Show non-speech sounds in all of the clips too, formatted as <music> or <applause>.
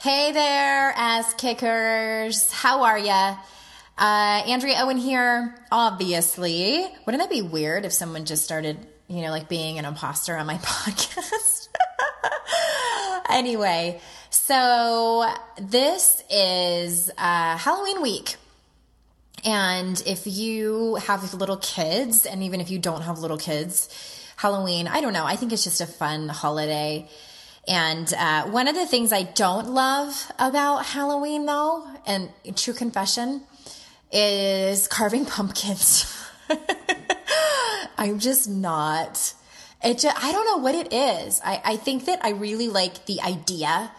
Hey there, ass kickers. How are ya? Uh, Andrea Owen here, obviously. Wouldn't that be weird if someone just started, you know, like being an imposter on my <laughs> podcast? <laughs> anyway, so this is uh, Halloween week. And if you have little kids, and even if you don't have little kids, Halloween, I don't know, I think it's just a fun holiday. And uh, one of the things I don't love about Halloween, though, and true confession, is carving <laughs> pumpkins. I'm just not. It just, I don't know what it is. I, I think that I really like the idea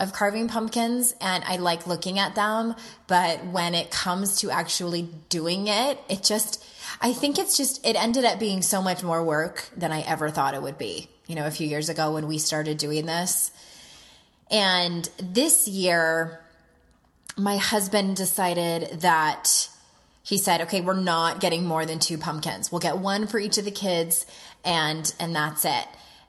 of carving pumpkins and I like looking at them. But when it comes to actually doing it, it just, I think it's just, it ended up being so much more work than I ever thought it would be you know, a few years ago when we started doing this. And this year, my husband decided that he said, okay, we're not getting more than two pumpkins. We'll get one for each of the kids and, and that's it.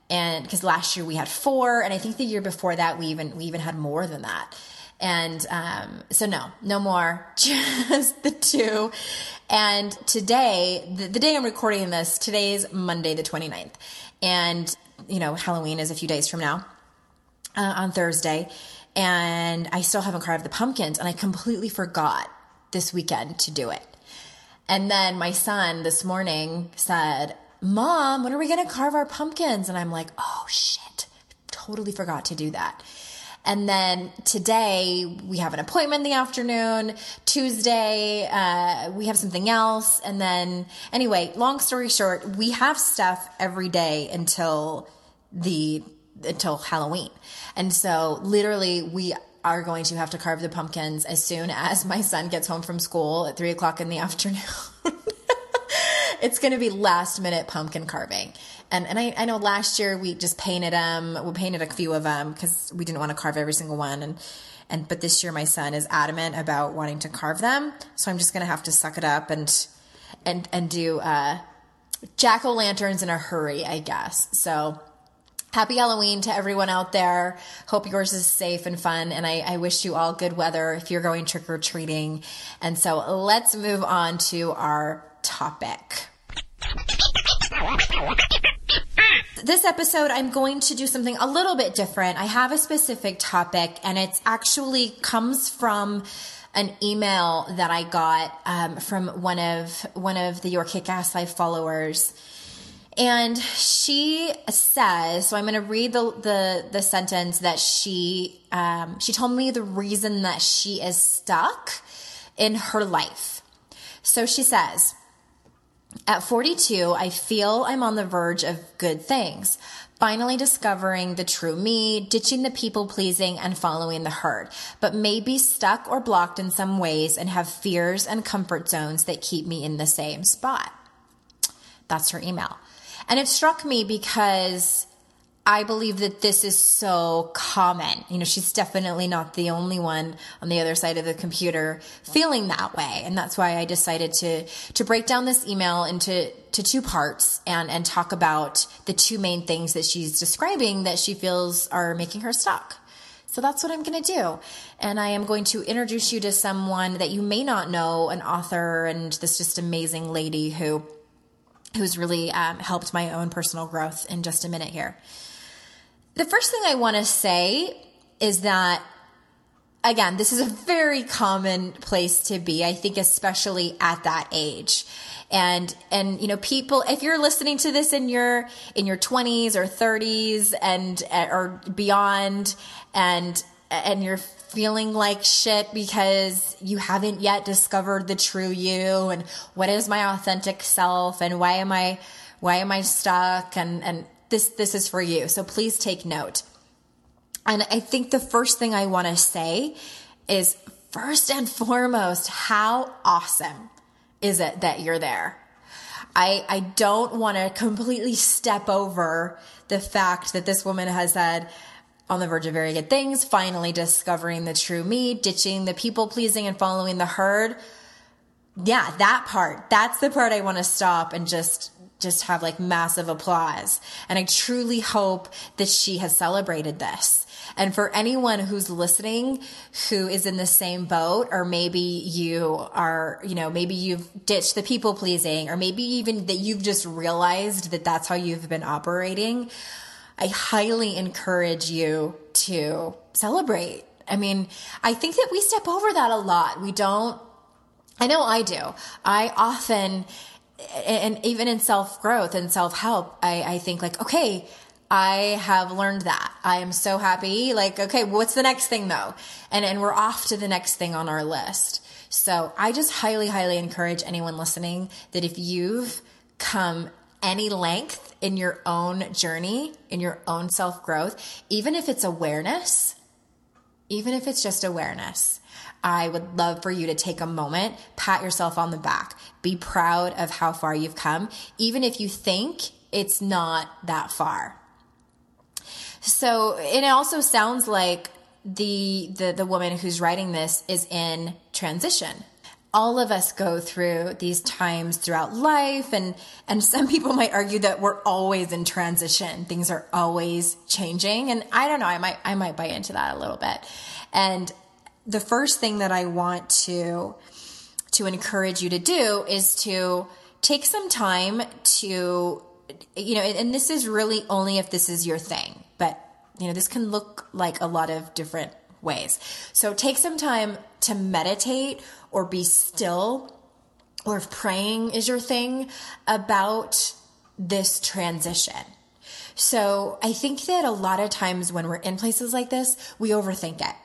And because last year we had four, and I think the year before that we even, we even had more than that. And, um, so no, no more, <laughs> just the two. And today, the, the day I'm recording this, today's Monday, the 29th. And you know, Halloween is a few days from now uh, on Thursday. And I still haven't carved the pumpkins. And I completely forgot this weekend to do it. And then my son this morning said, Mom, when are we going to carve our pumpkins? And I'm like, oh shit, totally forgot to do that. And then today we have an appointment in the afternoon. Tuesday, uh, we have something else. And then anyway, long story short, we have stuff every day until the, until Halloween. And so literally we are going to have to carve the pumpkins as soon as my son gets home from school at three o'clock in the <laughs> afternoon. It's going to be last minute pumpkin carving. And, and I, I know last year we just painted them, we painted a few of them because we didn't want to carve every single one. And, and, but this year my son is adamant about wanting to carve them. So I'm just going to have to suck it up and, and, and do, uh, jack o' lanterns in a hurry, I guess. So, Happy Halloween to everyone out there. Hope yours is safe and fun. And I, I wish you all good weather if you're going trick or treating. And so let's move on to our topic. This episode, I'm going to do something a little bit different. I have a specific topic, and it's actually comes from an email that I got um, from one of one of the Your Kick Ass Life followers. And she says, so I'm going to read the, the, the sentence that she, um, she told me the reason that she is stuck in her life. So she says, at 42, I feel I'm on the verge of good things. Finally discovering the true me, ditching the people pleasing and following the herd, but may be stuck or blocked in some ways and have fears and comfort zones that keep me in the same spot. That's her email. And it struck me because I believe that this is so common. You know, she's definitely not the only one on the other side of the computer feeling that way. And that's why I decided to, to break down this email into, to two parts and, and talk about the two main things that she's describing that she feels are making her stuck. So that's what I'm going to do. And I am going to introduce you to someone that you may not know, an author and this just amazing lady who, who's really um, helped my own personal growth in just a minute here. The first thing I want to say is that again, this is a very common place to be. I think especially at that age. And, and, you know, people, if you're listening to this in your, in your twenties or thirties and, eh, or beyond and, and you're feeling like shit because you haven't yet discovered the true you and what is my authentic self and why am I, why am I stuck? And, and this, this is for you. So please take note. And I think the first thing I want to say is first and foremost, how awesome is it that you're there? I, I don't want to completely step over the fact that this woman has said, on the verge of very good things, finally discovering the true me, ditching the people pleasing and following the herd. Yeah, that part. That's the part I want to stop and just just have like massive applause. And I truly hope that she has celebrated this. And for anyone who's listening who is in the same boat, or maybe you are, you know, maybe you've ditched the people pleasing, or maybe even that you've just realized that that's how you've been operating, I highly encourage you to celebrate. I mean, I think that we step over that a lot. We don't, I know I do. I often, and even in self growth and self help, I, I think like, okay, I have learned that. I am so happy. Like, okay, what's the next thing though? And, and we're off to the next thing on our list. So I just highly, highly encourage anyone listening that if you've come any length in your own journey, in your own self growth, even if it's awareness, even if it's just awareness, I would love for you to take a moment, pat yourself on the back, be proud of how far you've come, even if you think it's not that far. So, and it also sounds like the, the, the woman who's writing this is in transition. All of us go through these times throughout life and and <laughs> some people might argue that we're always in transition. Things are always changing and i don't know i might i might buy into that a little bit. And the first thing that i want to to encourage you to do is to take some time to you know and this is really only if this is your thing but you know this can look like a lot of different ways so take some time to meditate or be still or if praying is your thing about this transition. So I think that a lot of times when we're in places like this, we overthink it.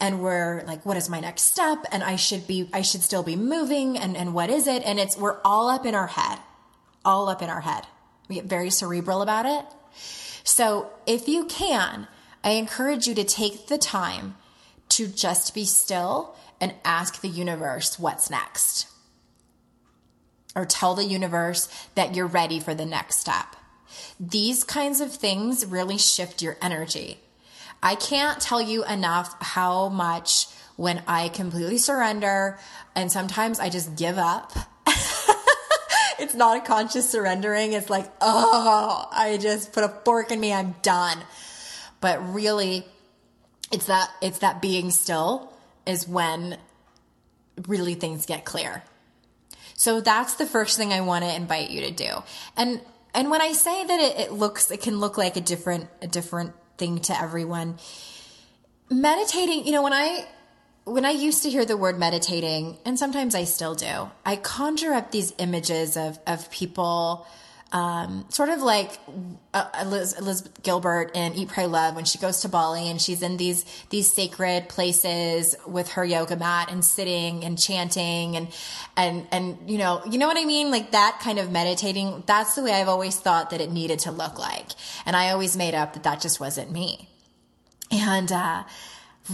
And we're like, what is my next step? And I should be, I should still be moving. And, and what is it? And it's, we're all up in our head, all up in our head. We get very cerebral about it. So if you can, I encourage you to take the time to just be still and ask the universe what's next. Or tell the universe that you're ready for the next step. These kinds of things really shift your energy. I can't tell you enough how much when I completely surrender and sometimes I just give up. <laughs> it's not a conscious surrendering. It's like, oh, I just put a fork in me. I'm done. But really, it's that, it's that being still is when really things get clear. So that's the first thing I want to invite you to do. And and when I say that it, it looks it can look like a different a different thing to everyone, meditating, you know, when I when I used to hear the word meditating, and sometimes I still do, I conjure up these images of of people um, sort of like uh, Liz, Elizabeth Gilbert in Eat, Pray, Love when she goes to Bali and she's in these these sacred places with her yoga mat and sitting and chanting and and and you know you know what I mean like that kind of meditating. That's the way I've always thought that it needed to look like, and I always made up that that just wasn't me. And uh,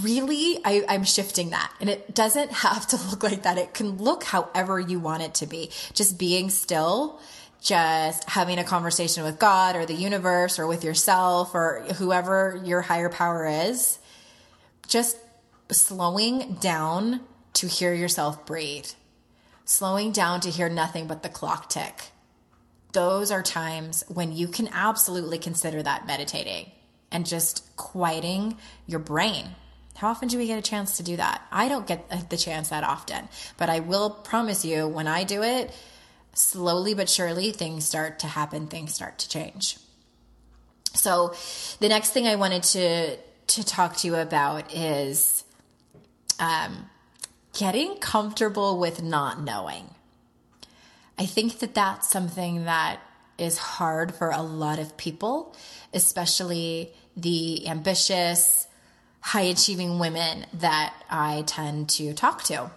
really, I, I'm shifting that, and it doesn't <laughs> have to look like that. It can look however you want it to be. Just being still just having a conversation with God or the universe or with yourself or whoever your higher power is, just slowing down to hear yourself breathe, slowing down to hear nothing but the clock tick. Those are times when you can absolutely consider that meditating and just quieting your brain. How often do we get a chance to do that? I don't get the chance that often, but I will promise you when I do it, slowly but surely things start to happen, things start to change. So the next thing I wanted to to talk to you about is um, getting comfortable with not knowing. I think that that's something that is hard for a lot of people, especially the ambitious, high achieving women that I tend to talk to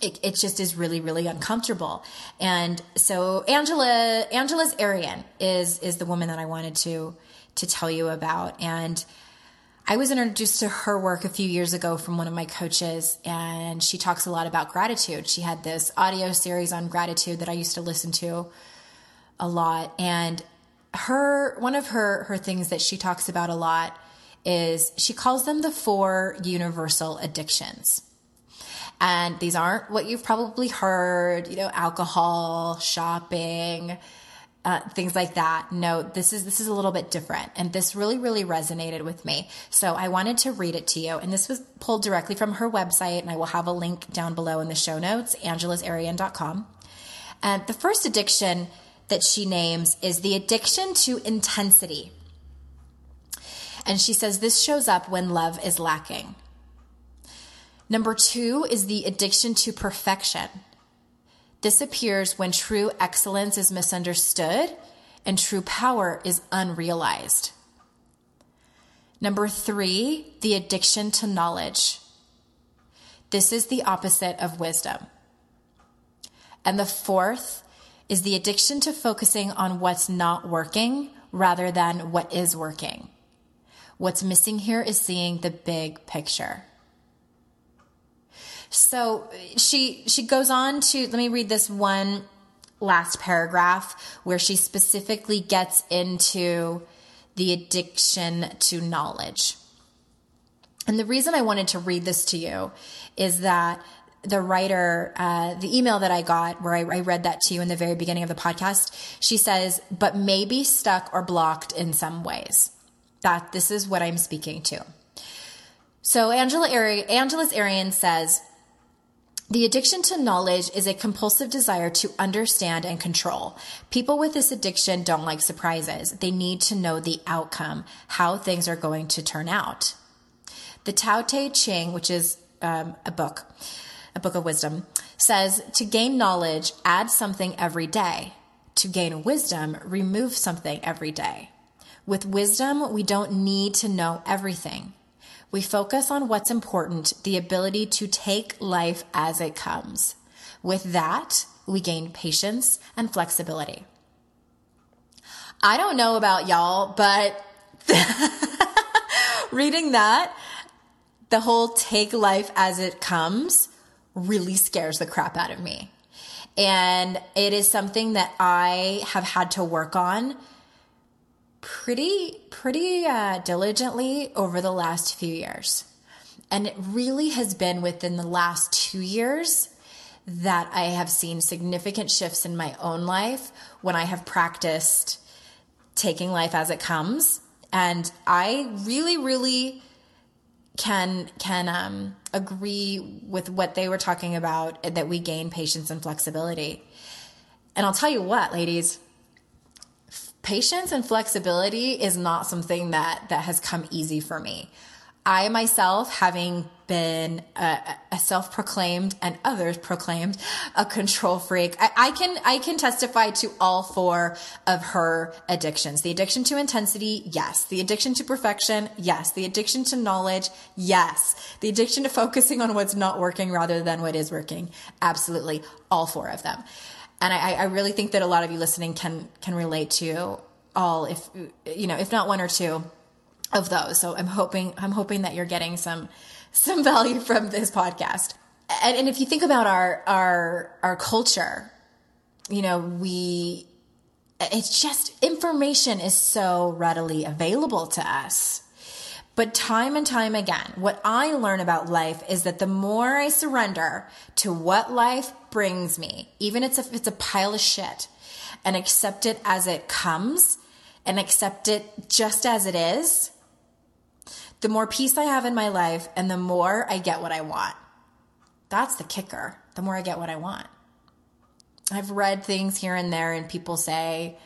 it, it just is really really uncomfortable and so angela Angeles Arrien is is the woman that i wanted to to tell you about and I was introduced to her work a few years ago from one of my coaches, and she talks a lot about gratitude. She had this audio series on gratitude that I used to listen to a lot. And her, one of her, her things that she talks about a lot is she calls them the four universal addictions. And these aren't what you've probably heard, you know, alcohol, shopping, uh, things like that. No, this is this is a little bit different, and this really really resonated with me. So I wanted to read it to you, and this was pulled directly from her website, and I will have a link down below in the show notes, angelesarrien.com. And the first addiction that she names is the addiction to intensity. And she says this shows up when love is lacking. Number two is the addiction to perfection. This appears when true excellence is misunderstood and true power is unrealized. Number three, the addiction to knowledge. This is the opposite of wisdom. And the fourth is the addiction to focusing on what's not working rather than what is working. What's missing here is seeing the big picture. So she she goes on to let me read this one last paragraph where she specifically gets into the addiction to knowledge. And the reason I wanted to read this to you is that the writer, uh, the email that I got where I, I read that to you in the very beginning of the podcast, she says, but maybe stuck or blocked in some ways. That this is what I'm speaking to. So Angela Ari- Angeles Arrien says, the addiction to knowledge is a compulsive desire to understand and control. People with this addiction don't like surprises. They need to know the outcome, how things are going to turn out. The Tao Te Ching, which is um, a book, a book of wisdom, says to gain knowledge, add something every day. To gain wisdom, remove something every day. With wisdom, we don't need to know everything. We focus on what's important, the ability to take life as it comes. With that, we gain patience and flexibility. I don't know about y'all, but <laughs> reading that, the whole take life as it comes really scares the crap out of me. And it is something that I have had to work on pretty pretty uh, diligently over the last few years. And it really has been within the last two years that i have seen significant shifts in my own life when i have practiced taking life as it comes. And i really really can can um, agree with what they were talking about that we gain patience and flexibility. And i'll tell you what ladies patience and flexibility is not something that that has come easy for me. I myself, having been a, a self-proclaimed and others proclaimed a control freak, I, I, can I can testify to all four of her addictions: the addiction to intensity, yes; the addiction to perfection, yes; the addiction to knowledge, yes; the addiction to focusing on what's not working rather than what is working, absolutely, all four of them and I, I really think that a lot of you listening can can relate to all if you know if not one or two of those. So i'm hoping i'm hoping that you're getting some some value from this podcast. And, and if you think about our our our culture you know we it's just information is so readily available to us but time and time again, what I learn about life is that the more I surrender to what life brings me, even if it's a pile of shit, and accept it as it comes and accept it just as it is, the more peace I have in my life and the more I get what I want. That's the kicker. The more I get what I want. I've read things here and there, and people say,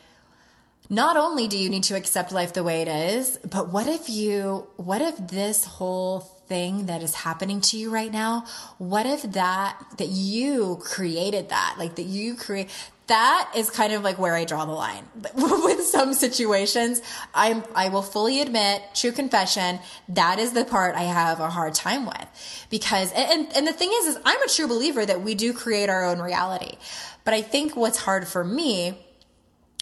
not only do you need to accept life the way it is, but what if you, what if this whole thing that is happening to you right now, what if that, that you created that, like that you create, that is kind of like where I draw the line. <laughs> With some situations, I'm, I will fully admit, true confession, that is the part I have a hard time with. Because, and, and the thing is, is I'm a true believer that we do create our own reality. But I think what's hard for me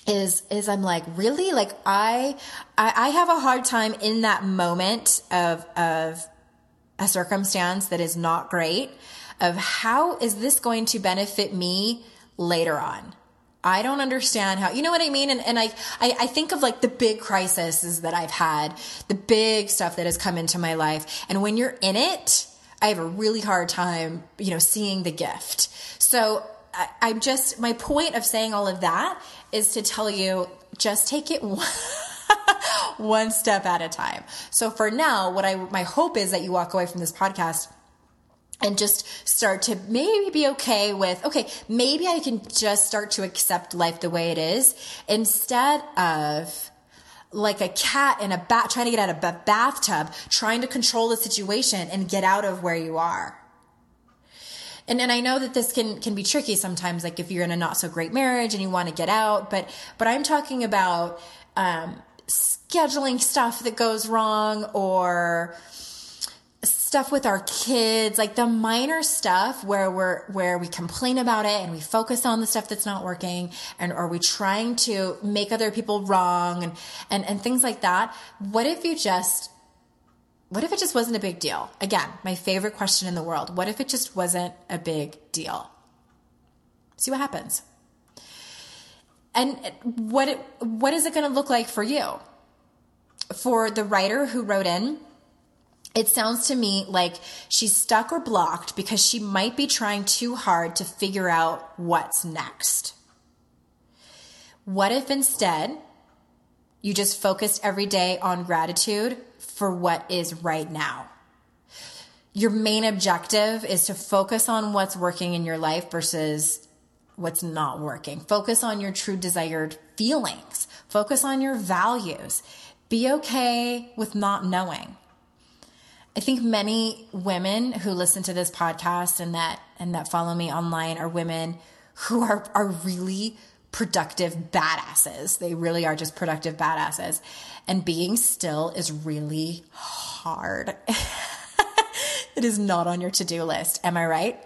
is is I'm like really like I, I I have a hard time in that moment of of a circumstance that is not great of how is this going to benefit me later on I don't understand how, you know what I mean? And, and I, I, I think of like the big crises that I've had, the big stuff that has come into my life. And when you're in it, I have a really hard time, you know, seeing the gift. So I, I'm just, my point of saying all of that is to tell you, just take it one, <laughs> one step at a time. So for now, what I, my hope is that you walk away from this podcast and just start to maybe be okay with, okay, maybe I can just start to accept life the way it is instead of like a cat in a bat trying to get out of a bathtub, trying to control the situation and get out of where you are. And, and I know that this can, can be tricky sometimes, like if you're in a not so great marriage and you want to get out, but, but I'm talking about, um, scheduling stuff that goes wrong or, stuff with our kids, like the minor stuff where we're, where we complain about it and we focus on the stuff that's not working and are we trying to make other people wrong and, and, and things like that. What if you just, what if it just wasn't a big deal? Again, my favorite question in the world. What if it just wasn't a big deal? See what happens. And what, it, what is it going to look like for you? For the writer who wrote in, it sounds to me like she's stuck or blocked because she might be trying too hard to figure out what's next. What if instead you just focused every day on gratitude for what is right now? Your main objective is to focus on what's working in your life versus what's not working. Focus on your true desired feelings. Focus on your values. Be okay with not knowing. I think many women who listen to this podcast and that and that follow me online are women who are are really productive badasses. They really are just productive badasses. And being still is really hard. <laughs> it is not on your to-do list. Am I right?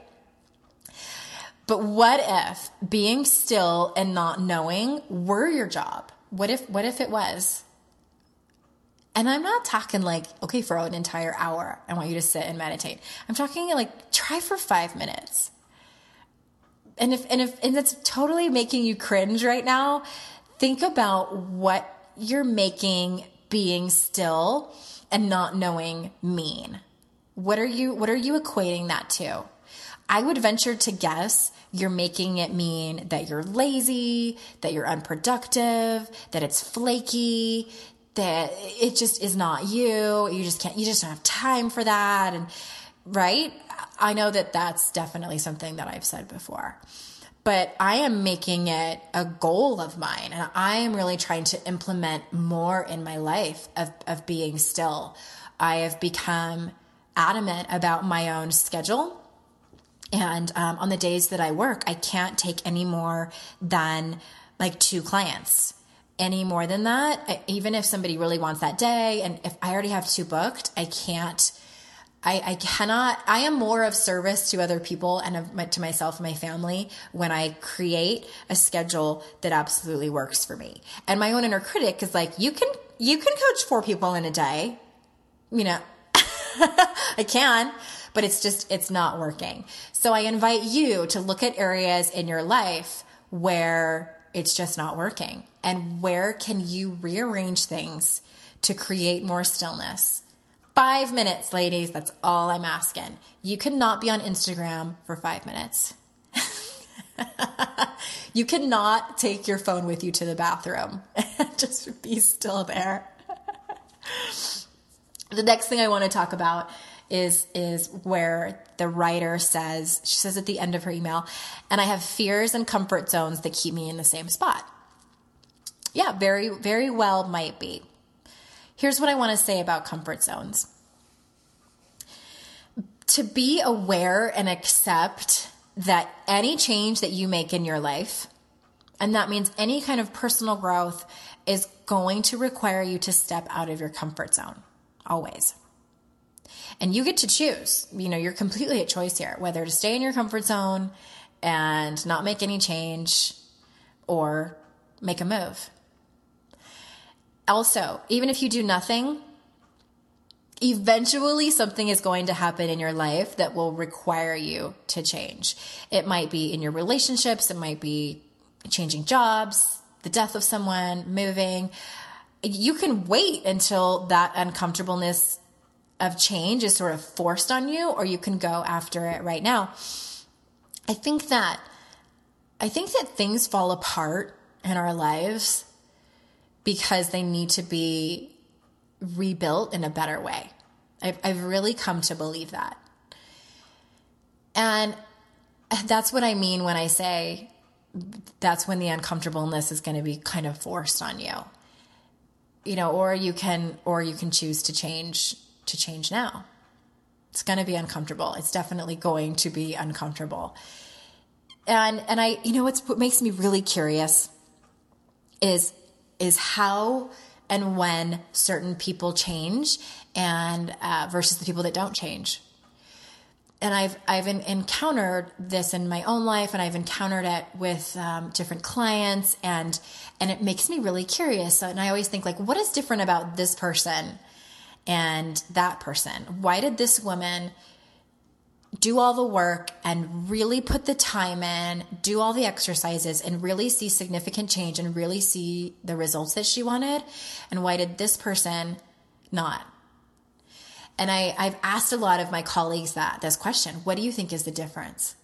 But what if being still and not knowing were your job? What if what if it was? And I'm not talking like, okay, for an entire hour, I want you to sit and meditate. I'm talking like, try for five minutes. And if, and if, and it's totally making you cringe right now, think about what you're making being still and not knowing mean. What are you, what are you equating that to? I would venture to guess you're making it mean that you're lazy, that you're unproductive, that it's flaky, that it just is not you. You just can't, you just don't have time for that. And right. I know that that's definitely something that I've said before, but I am making it a goal of mine. And I am really trying to implement more in my life of, of being still. I have become adamant about my own schedule. And um, on the days that I work, I can't take any more than like two clients any more than that. even if somebody really wants that day, and if I already have two booked, I can't. I, I cannot. I am more of service to other people and of, to myself and my family when I create a schedule that absolutely works for me. And my own inner critic is like, you can you can coach four people in a day. You know, <laughs> I can, but it's just it's not working. So I invite you to look at areas in your life where it's just not working and where can you rearrange things to create more stillness? Five minutes, ladies. That's all I'm asking. You cannot be on Instagram for five minutes. <laughs> you cannot take your phone with you to the bathroom. <laughs> Just be still there. <laughs> the next thing I want to talk about is is where the writer says she says at the end of her email and i have fears and comfort zones that keep me in the same spot yeah, very, very well might be. Here's what I want to say about comfort zones to be aware and accept that any change that you make in your life, and that means any kind of personal growth, is going to require you to step out of your comfort zone, always. And you get to choose. You know, you're completely at choice here, whether to stay in your comfort zone and not make any change or make a move. Also, even if you do nothing, eventually something is going to happen in your life that will require you to change. It might be in your relationships, it might be changing jobs, the death of someone, moving. You can wait until that uncomfortableness of change is sort of forced on you, or you can go after it right now. I think that I think that things fall apart in our lives because they need to be rebuilt in a better way. I've, I've really come to believe that. And that's what I mean when I say that's when the uncomfortableness is going to be kind of forced on you. You know, or you can or you can choose to change to change now. It's going to be uncomfortable. It's definitely going to be uncomfortable. And and I you know what's what makes me really curious is is how and when certain people change and uh, versus the people that don't change and I've I've encountered this in my own life, and I've encountered it with um, different clients, and and it makes me really curious. And I always think like, what is different about this person and that person? Why did this woman do all the work and really put the time in, do all the exercises and really see significant change and really see the results that she wanted? And why did this person not? And I, I've asked a lot of my colleagues that this question what do you think is the difference?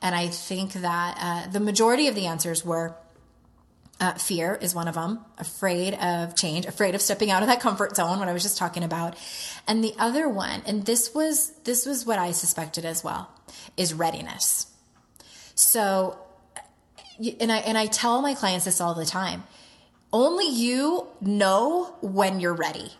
And I think that uh, the majority of the answers were uh, fear is one of them, afraid of change, afraid of stepping out of that comfort zone, what I was just talking about. And the other one, and this was, this was what I suspected as well, is readiness. So, and I, and I tell my clients this all the time. Only you know when you're ready.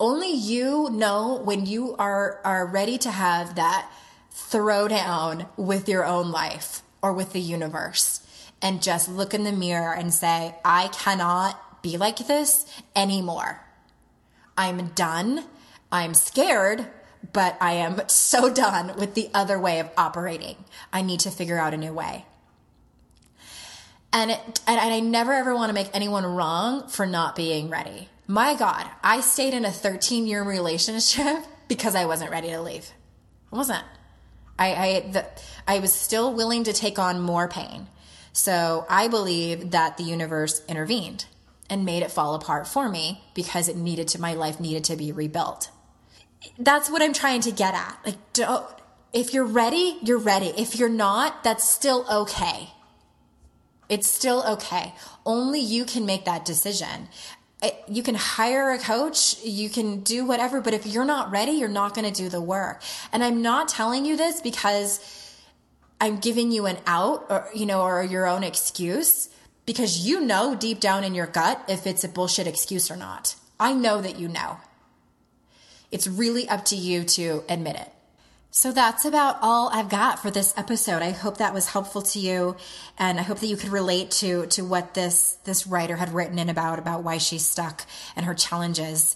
Only you know when you are, are ready to have that throwdown with your own life or with the universe and just look in the mirror and say, I cannot be like this anymore. I'm done. I'm scared, but I am so done with the other way of operating. I need to figure out a new way. And, it, and I never ever want to make anyone wrong for not being ready. My God, I stayed in a 13 year relationship <laughs> because I wasn't ready to leave. I wasn't. I, I, the, I was still willing to take on more pain. So I believe that the universe intervened and made it fall apart for me because it needed to, my life needed to be rebuilt. That's what I'm trying to get at. Like, don't, if you're ready, you're ready. If you're not, that's still okay. It's still okay. Only you can make that decision. You can hire a coach, you can do whatever, but if you're not ready, you're not going to do the work. And I'm not telling you this because I'm giving you an out or, you know, or your own excuse because you know deep down in your gut if it's a bullshit excuse or not. I know that you know. It's really up to you to admit it. So that's about all I've got for this episode. I hope that was helpful to you and I hope that you could relate to to what this this writer had written in about about why she's stuck and her challenges.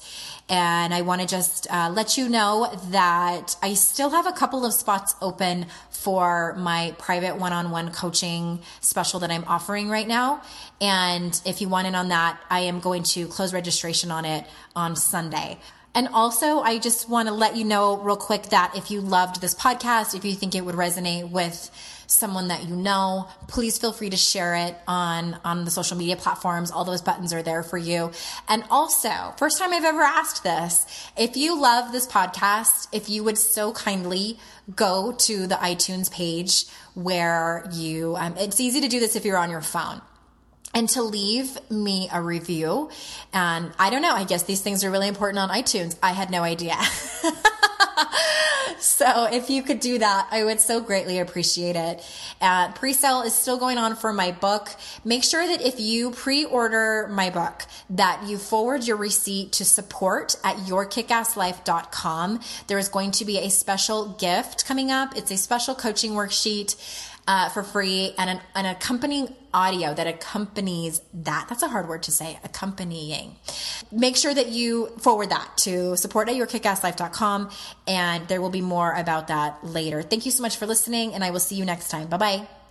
And I want to just uh, let you know that I still have a couple of spots open for my private one on one coaching special that I'm offering right now. And if you want in on that, I am going to close registration on it on Sunday. And also, I just want to let you know real quick that if you loved this podcast, if you think it would resonate with someone that you know, please feel free to share it on, on the social media platforms. All those buttons are there for you. And also, first time I've ever asked this, if you love this podcast, if you would so kindly go to the iTunes page where you, um, it's easy to do this if you're on your phone and to leave me a review. And I don't know, I guess these things are really important on iTunes. I had no idea. <laughs> so if you could do that, I would so greatly appreciate it. Uh, pre-sale is still going on for my book. Make sure that if you pre-order my book, that you forward your receipt to support at yourkickasslife.com. There is going to be a special gift coming up. It's a special coaching worksheet uh, for free and an, an accompanying audio that accompanies that. That's a hard word to say, accompanying. Make sure that you forward that to support at yourkickasslife.com and there will be more about that later. Thank you so much for listening and I will see you next time. Bye bye.